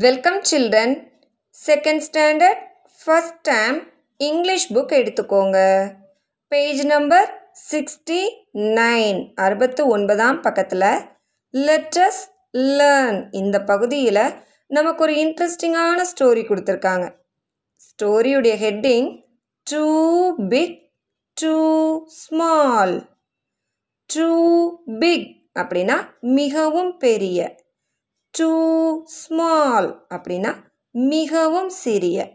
Welcome children second standard first time English book எடுத்துக்கோங்க. Page number sixty nine அறுபத்து ஒன்பதாம் பக்கத்தில் லெட்டஸ் லேர்ன் இந்த பகுதியில் நமக்கு ஒரு இன்ட்ரெஸ்டிங்கான ஸ்டோரி கொடுத்துருக்காங்க. ஸ்டோரியுடைய heading too big too small too big அப்படின்னா மிகவும் பெரிய. டூ ஸ்மால் அப்படின்னா மிகவும் சிறிய.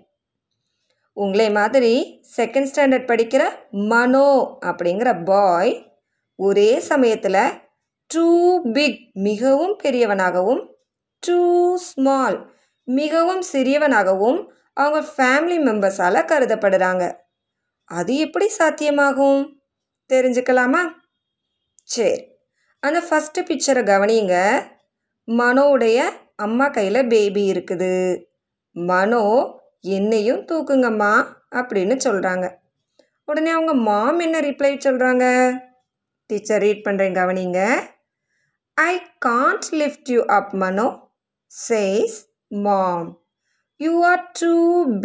உங்களை மாதிரி செகண்ட் ஸ்டாண்டர்ட் படிக்கிற மனோ அப்படிங்கிற பாய் ஒரே சமயத்தில் டூ பிக் மிகவும் பெரியவனாகவும் டூ ஸ்மால் மிகவும் சிறியவனாகவும் அவங்க ஃபேமிலி மெம்பர்ஸால் கருதப்படுறாங்க. அது எப்படி சாத்தியமாகும்? தெரிஞ்சுக்கலாமா? சரி. அந்த ஃபஸ்ட்டு பிக்சரை கவனிங்க. மனோவுடைய அம்மா கையில் பேபி இருக்குது. மனோ என்னையும் தூக்குங்கம்மா அப்படின்னு சொல்கிறாங்க உடனே அவங்க மாம் என்ன ரிப்ளை சொல்கிறாங்க டீச்சர் ரீட் பண்ணுறேன் கவனிங்க. I can't lift you up Mano says mom you are too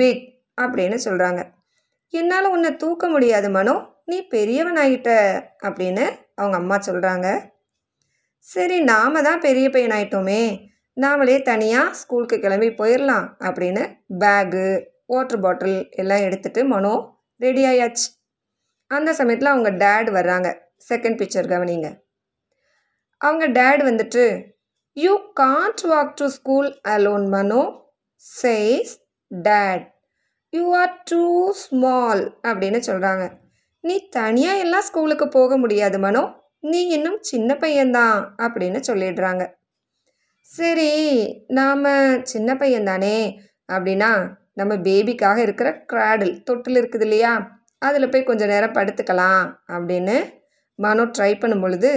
big அப்படின்னு சொல்கிறாங்க என்னால் உன்னை தூக்க முடியாது மனோ. நீ பெரியவனாயிட்ட அப்படின்னு அவங்க அம்மா சொல்கிறாங்க சரி நாம தான் பெரிய பையன் ஆயிட்டோமே. நாமளே தனியாக ஸ்கூலுக்கு கிளம்பி போயிடலாம் அப்படின்னு பேகு வாட்டர் பாட்டில் எல்லாம் எடுத்துகிட்டு மனோ ரெடி ஆயாச்சு. அந்த சமயத்தில் அவங்க டேட் வர்றாங்க செகண்ட் பிக்சர் கவனிங்க. அவங்க டேட் வந்துட்டு you can't walk to school alone Mano says dad you are too small அப்படின்னு சொல்கிறாங்க நீ தனியாக எல்லாம் ஸ்கூலுக்கு போக முடியாது மனோ. நீ இன்னும் சின்ன பையன்தான் அப்படின்னு சொல்லிடுறாங்க. சரி நாம் சின்ன பையன்தானே அப்படின்னா நம்ம பேபிக்காக இருக்கிற கிராடில் தொட்டில் இருக்குது இல்லையா? அதில் போய் கொஞ்சம் நேரம் படுத்துக்கலாம் அப்படின்னு மனோ ட்ரை பண்ணும் பொழுது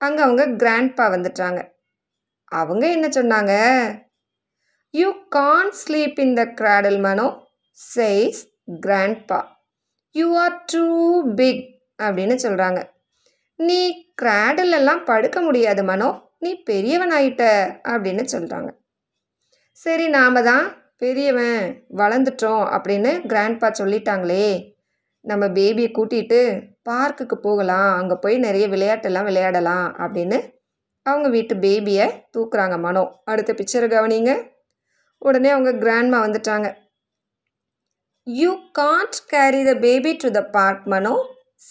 அங்கே அவங்க கிராண்ட்பா வந்துட்டாங்க. அவங்க என்ன சொன்னாங்க? You can sleep in the cradle Mano says grandpa you are too big அப்படின்னு சொல்கிறாங்க நீ கிராடலெல்லாம் படுக்க முடியாது மனோ. நீ பெரியவன் ஆயிட்ட அப்படின்னு சொல்கிறாங்க சரி நாம் தான் பெரியவன் வளர்ந்துட்டோம் அப்படின்னு கிராண்ட்பா சொல்லிட்டாங்களே. நம்ம பேபியை கூட்டிகிட்டு பார்க்குக்கு போகலாம். அங்கே போய் நிறைய விளையாட்டெல்லாம் விளையாடலாம் அப்படின்னு அவங்க வீட்டு பேபியை தூக்குறாங்க மனோ. அடுத்த பிக்சரை கவனிங்க. உடனே அவங்க கிராண்ட்மா வந்துட்டாங்க. You can't carry the baby to the park Mano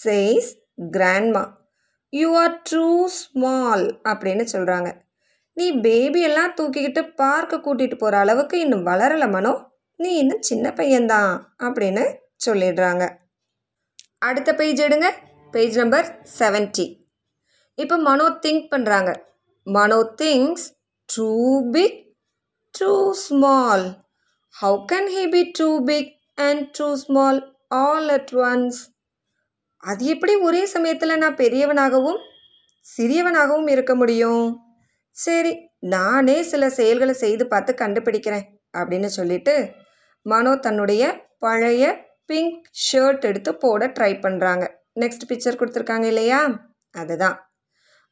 says grandma you are too small அப்படின்னு சொல்கிறாங்க நீ பேபியெல்லாம் தூக்கிக்கிட்டு பார்க்க கூட்டிகிட்டு போகிற அளவுக்கு இன்னும் வளரலை மனோ. நீ இன்னும் சின்ன பையன்தான் அப்படின்னு சொல்லிடுறாங்க. அடுத்த பேஜ் எடுங்க. பேஜ் நம்பர் செவன்ட்டி இப்போ மனோ திங்க் பண்ணுறாங்க Mano thinks too big too small how can he be too big and too small all at once அது எப்படி ஒரே சமயத்தில் நான் பெரியவனாகவும் சிறியவனாகவும் இருக்க முடியும்? சரி நானே சில செயல்களை செய்து பார்த்து கண்டுபிடிக்கிறேன் அப்படின்னு சொல்லிட்டு மனோ தன்னுடைய பழைய பிங்க் ஷர்ட் எடுத்து போட ட்ரை பண்ணுறாங்க நெக்ஸ்ட் பிக்சர் கொடுத்துருக்காங்க இல்லையா? அதுதான்.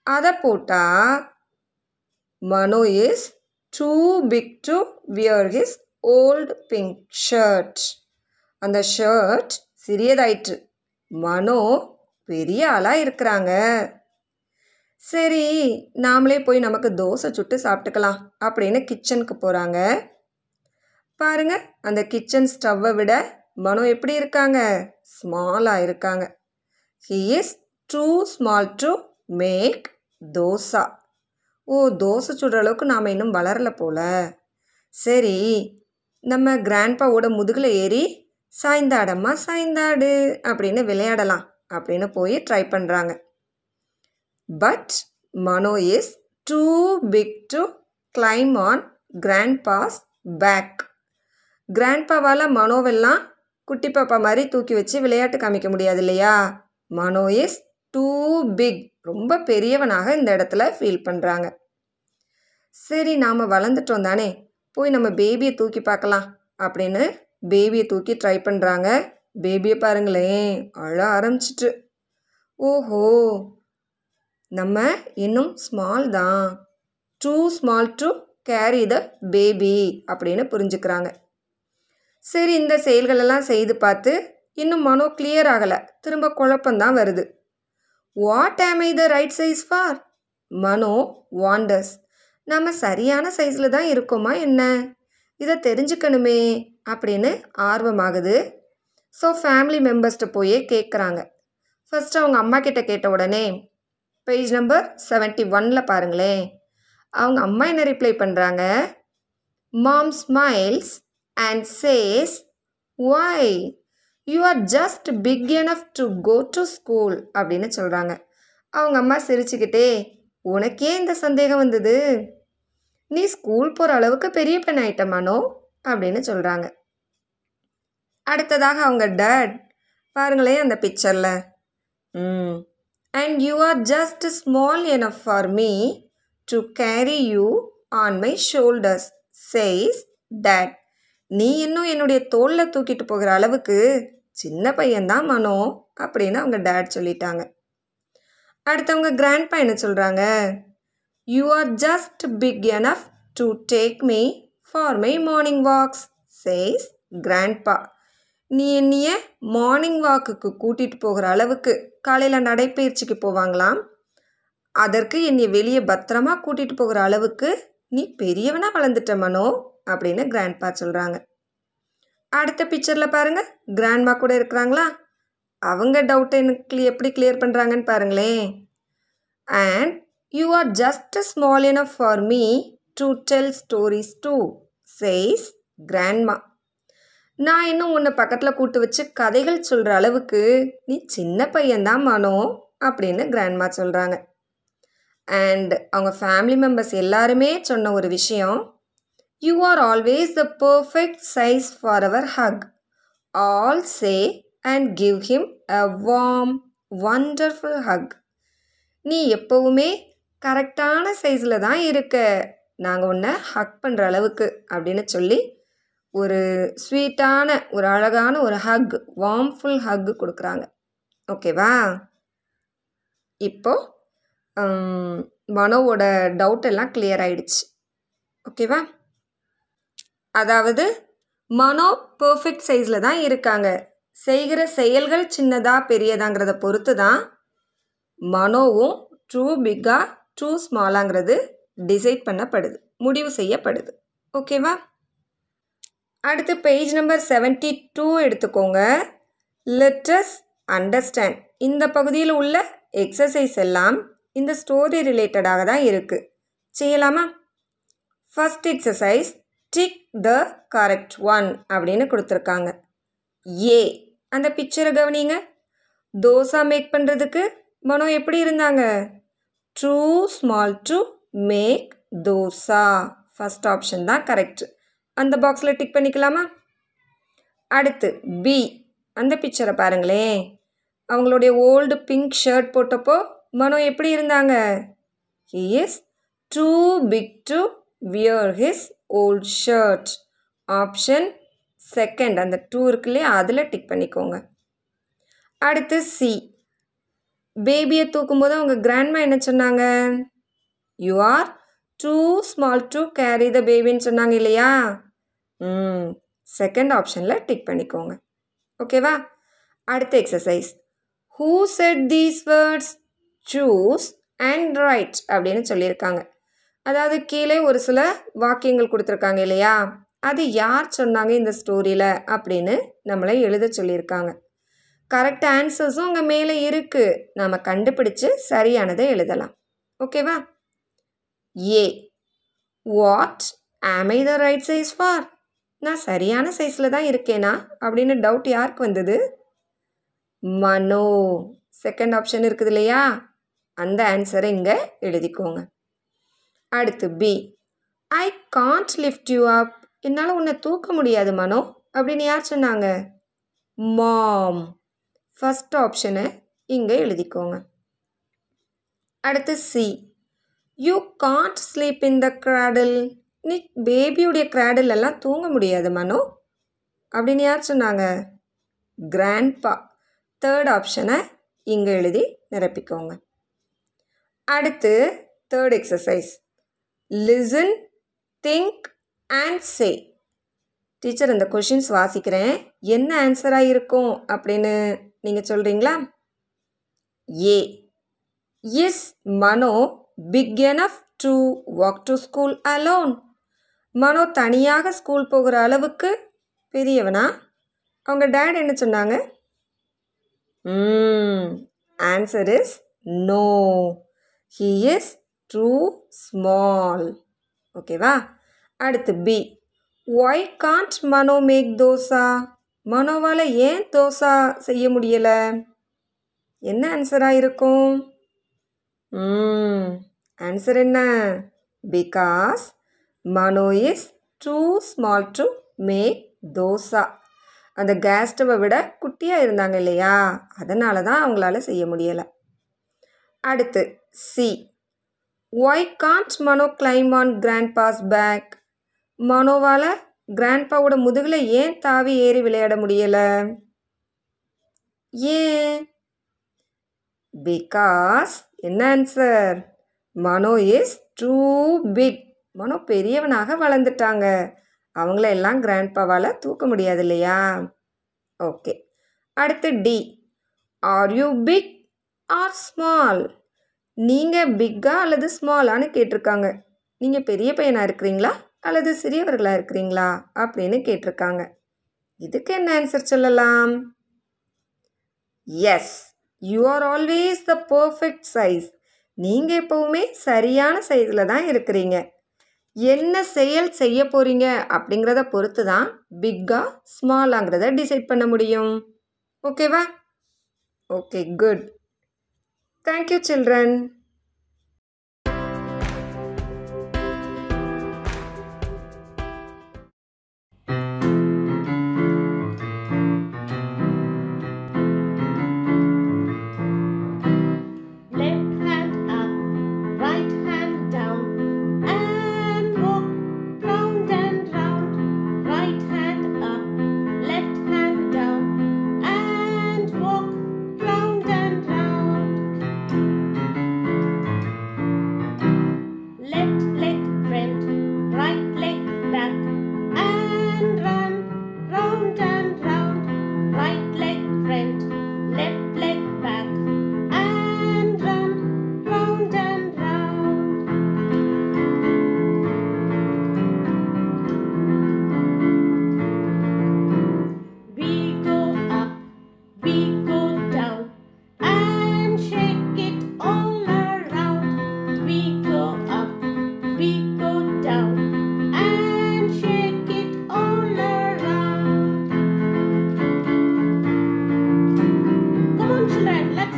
அதை போட்டால் Mano is too big to wear his old pink shirt அந்த ஷர்ட் சிறியதாயிற்று. மனோ பெரிய ஆளாக இருக்கிறாங்க. சரி நாமளே போய் நமக்கு தோசை சுட்டு சாப்பிட்டுக்கலாம் அப்படின்னு கிச்சனுக்கு போகிறாங்க பாருங்க அந்த கிச்சன் ஸ்டவ்வை விட மனோ எப்படி இருக்காங்க? ஸ்மாலாக இருக்காங்க. He is too small to make dosa. ஓ தோசை சுடுற அளவுக்கு நாம் இன்னும் வளரல போல. சரி நம்ம கிராண்ட்பாவோட முதுகில் ஏறி சாய்ந்தாடம்மா சாய்ந்தாடு அப்படின்னு விளையாடலாம் அப்படின்னு போய் ட்ரை பண்ணுறாங்க but Mano is too big to climb on grandpa's back கிராண்ட்பாவால் மனோவெல்லாம் குட்டி பாப்பா மாதிரி தூக்கி வச்சு விளையாட்டு காமிக்க முடியாது இல்லையா? மனோ இஸ் டூ பிக் ரொம்ப பெரியவனாக இந்த இடத்துல ஃபீல் பண்ணுறாங்க சரி நாம் வளர்ந்துட்டோம் தானே போய் நம்ம பேபியை தூக்கி பார்க்கலாம் அப்படின்னு பேபியை தூக்கி ட்ரை பண்ணுறாங்க பேபியை பாருங்களேன் அழ ஆரம்பிச்சிட்டு. ஓஹோ நம்ம இன்னும் ஸ்மால் தான். Too small to carry the baby அப்படின்னு புரிஞ்சுக்கிறாங்க. சரி இந்த செயல்களெல்லாம் செய்து பார்த்து இன்னும் மனோ கிளியர் ஆகலை. திரும்ப குழப்பந்தான் வருது. What am I the right size for Mano wonders நம்ம சரியான சைஸில் தான் இருக்கோமா என்ன? இதை தெரிஞ்சுக்கணுமே. அப்படின்னு ஆர்வமாகுது. ஸோ ஃபேமிலி மெம்பர்ஸ்கிட்ட போயே கேட்குறாங்க ஃபஸ்ட்டு அவங்க அம்மா கிட்ட கேட்ட உடனே பேஜ் நம்பர் செவன்ட்டி ஒனில் பாருங்களேன் அவங்க அம்மா என்ன ரிப்ளை பண்ணுறாங்க mom smiles and says why you are just big enough to go to school அப்படின்னு சொல்கிறாங்க அவங்க அம்மா சிரிச்சுக்கிட்டே உனக்கே இந்த சந்தேகம் வந்தது? நீ ஸ்கூல் போகிற அளவுக்கு பெரிய பெண் ஆயிட்டமானோ அப்படின்னு சொல்கிறாங்க அடுத்ததாக அவங்க டேட் பாருங்களேன் அந்த பிக்சரில் ம் and you are just small enough for me to carry you on my shoulders says dad நீ இன்னும் என்னுடைய தோளில் தூக்கிட்டு போகிற அளவுக்கு சின்ன பையன்தான் மனோ அப்படின்னு அவங்க டேட் சொல்லிட்டாங்க. அடுத்தவங்க கிராண்ட் என்ன சொல்கிறாங்க you are just big enough to take me for my morning walks says grandpa நீ என்னைய மார்னிங் வாக்குக்கு கூட்டிகிட்டு போகிற அளவுக்கு காலையில் நடைப்பயிற்சிக்கு போவாங்களாம்? அதற்கு என்னை வெளியே பத்திரமா கூட்டிகிட்டு போகிற அளவுக்கு நீ பெரியவனாக வளர்ந்துட்ட மனோ அப்படின்னு கிராண்ட்பா சொல்கிறாங்க அடுத்த பிக்சரில் பாருங்கள் கிராண்ட்மா கூட இருக்கிறாங்களா? அவங்க டவுட்டை எனக்கு எப்படி கிளியர் பண்ணுறாங்கன்னு பாருங்களேன். And you are just small enough for me to tell stories to says grandma நான் இன்னும் உன்னை பக்கத்தில் கூட்டு வச்சு கதைகள் சொல்கிற அளவுக்கு நீ சின்ன பையன்தான் மனோ அப்படின்னு கிராண்ட்மா சொல்கிறாங்க அண்ட் அவங்க ஃபேமிலி மெம்பர்ஸ் எல்லாருமே சொன்ன ஒரு விஷயம் you are always the perfect size for our hug all say and give him a warm wonderful hug நீ எப்போவுமே கரெக்டான சைஸில் தான் இருக்க. நாங்கள் உன்னை ஹக் பண்ணுற அளவுக்கு அப்படின்னு சொல்லி ஒரு ஸ்வீட்டான ஒரு அழகான ஒரு ஹக் வார்ம்ஃபுல் ஹக் கொடுக்குறாங்க. ஓகேவா இப்போ மனோவோட டவுட் எல்லாம் கிளியர் ஆயிடுச்சு. ஓகேவா அதாவது மனோ பர்ஃபெக்ட் சைஸில் தான் இருக்காங்க. செய்கிற செயல்கள் சின்னதா பெரியதாங்கிறத பொறுத்து தான் மனோவும் ட்ரூ பிக்கா ட்ரூ ஸ்மாலாங்கிறது டிசைட் பண்ணப்படுது. முடிவு செய்யப்படுது. ஓகேவா அடுத்து பேஜ் நம்பர் 72 டூ எடுத்துக்கோங்க லெட்டஸ் அண்டர்ஸ்டாண்ட் இந்த பகுதியில் உள்ள எக்ஸசைஸ் எல்லாம் இந்த ஸ்டோரி ரிலேட்டடாக தான் இருக்குது செய்யலாமா? First exercise tick the correct one அப்படின்னு கொடுத்துருக்காங்க. ஏ அந்த பிக்சரை கவனிங்க. தோசா மேக் பண்ணுறதுக்கு மனோ எப்படி இருந்தாங்க? Too small to make dosa first option தான் கரெக்ட் அந்த பாக்ஸில் டிக் பண்ணிக்கலாமா? அடுத்து பி அந்த பிக்சரை பாருங்களேன். அவங்களுடைய ஓல்டு பிங்க் ஷர்ட் போட்டப்போ மனோ எப்படி இருந்தாங்க? He is too big to wear his old shirt option second அந்த டூ இருக்கு இல்லையா? அதில் டிக் பண்ணிக்கோங்க. அடுத்து சி பேபியை தூக்கும்போது அவங்க கிராண்ட்மா என்ன சொன்னாங்க? You are too small to carry the பேபின்னு சொன்னாங்க இல்லையா? ம். செகண்ட் ஆப்ஷனில் டிக் பண்ணிக்கோங்க. ஓகேவா அடுத்த exercise who said these words choose and write அப்படின்னு சொல்லியிருக்காங்க. அதாவது கீழே ஒரு சில வாக்கியங்கள் கொடுத்துருக்காங்க இல்லையா? அது யார் சொன்னாங்க இந்த ஸ்டோரியில் அப்படின்னு நம்மளை எழுத சொல்லியிருக்காங்க. கரெக்ட் ஆன்சர்ஸும் அங்கே மேலே இருக்குது நாம் கண்டுபிடிச்சு சரியானதை எழுதலாம். ஓகேவா A. What am the right size for நான் சரியான சைஸில் தான் இருக்கேனா? அப்படின்னு டவுட் யாருக்கு வந்தது? மனோ. செகண்ட் ஆப்ஷன் இருக்குது இல்லையா? அந்த ஆன்சரை இங்கே எழுதிக்கோங்க. அடுத்து B I can't lift you up என்னால் உன்னை தூக்க முடியாது மனோ. அப்படின்னு யார் சொன்னாங்க? மாம் ஃபஸ்ட் ஆப்ஷனை இங்கே எழுதிக்கோங்க. அடுத்து C you can't sleep in the cradle நீ பேபியுடைய கிராடில் எல்லாம் தூங்க முடியாது மனோ. அப்படின்னு யார் சொன்னாங்க? கிராண்ட்பா தேர்ட் ஆப்ஷனை இங்கே எழுதி நிரப்பிக்கோங்க. அடுத்து third exercise listen think and say teacher இந்த கொஷின்ஸ் வாசிக்கிறேன். என்ன ஆன்சராக இருக்கும் அப்படின்னு நீங்கள் சொல்கிறீங்களா A is Mano. Big enough to walk to school alone Mano தனியாக ஸ்கூல் போகிற அளவுக்கு பெரியவனா? அவங்க டேட் என்ன சொன்னாங்க? Answer is no he is too small ஓகேவா அடுத்து B why can't Mano make dosa? மனோவால் ஏன் தோசா செய்ய முடியலை? என்ன ஆன்சராக இருக்கும்? ஆன்சர் என்ன? Because Mano is too small to make dosa அந்த கேஸ் ஸ்டவை விட குட்டியாக இருந்தாங்க இல்லையா? அதனால தான் அவங்களால செய்ய முடியலை. அடுத்து C why can't Mano climb on grandpa's back மனோவால் கிராண்ட்பாவோட முதுகில் ஏன் தாவி ஏறி விளையாட முடியலை? ஏன்? பிகாஸ் என்ன answer Mano is too big Mano பெரியவனாக வளர்ந்துட்டாங்க. அவங்கள எல்லாம் கிராண்ட்பாவால் தூக்க முடியாது இல்லையா? ஓகே அடுத்து D are you big or small நீங்கள் பிக்கா அல்லது ஸ்மாலான்னு கேட்டிருக்காங்க. நீங்கள் பெரிய பையனாக இருக்கிறீங்களா? அல்லது சிறியவர்களாக இருக்கிறீங்களா? அப்படின்னு கேட்டிருக்காங்க. இதுக்கு என்ன ஆன்சர் சொல்லலாம்? Yes you are always the perfect size நீங்கள் எப்போவுமே சரியான சைஸில் தான் இருக்கிறீங்க. என்ன செயல் செய்ய போகிறீங்க அப்படிங்கிறத பொறுத்து தான் பிக்கா ஸ்மாலாங்கிறத டிசைட் பண்ண முடியும். ஓகேவா ஓகே குட் தேங்க்யூ சில்ட்ரன்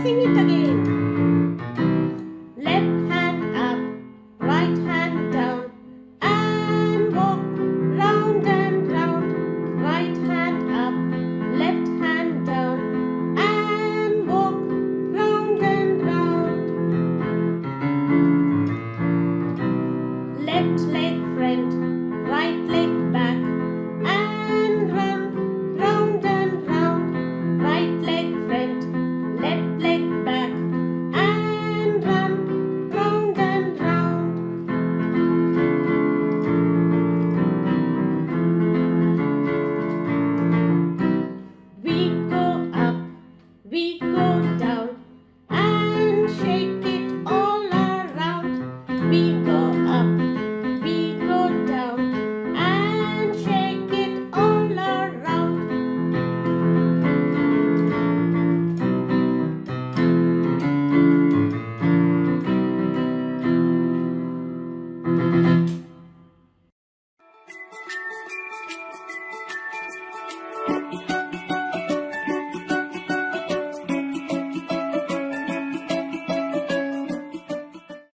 сними тогда.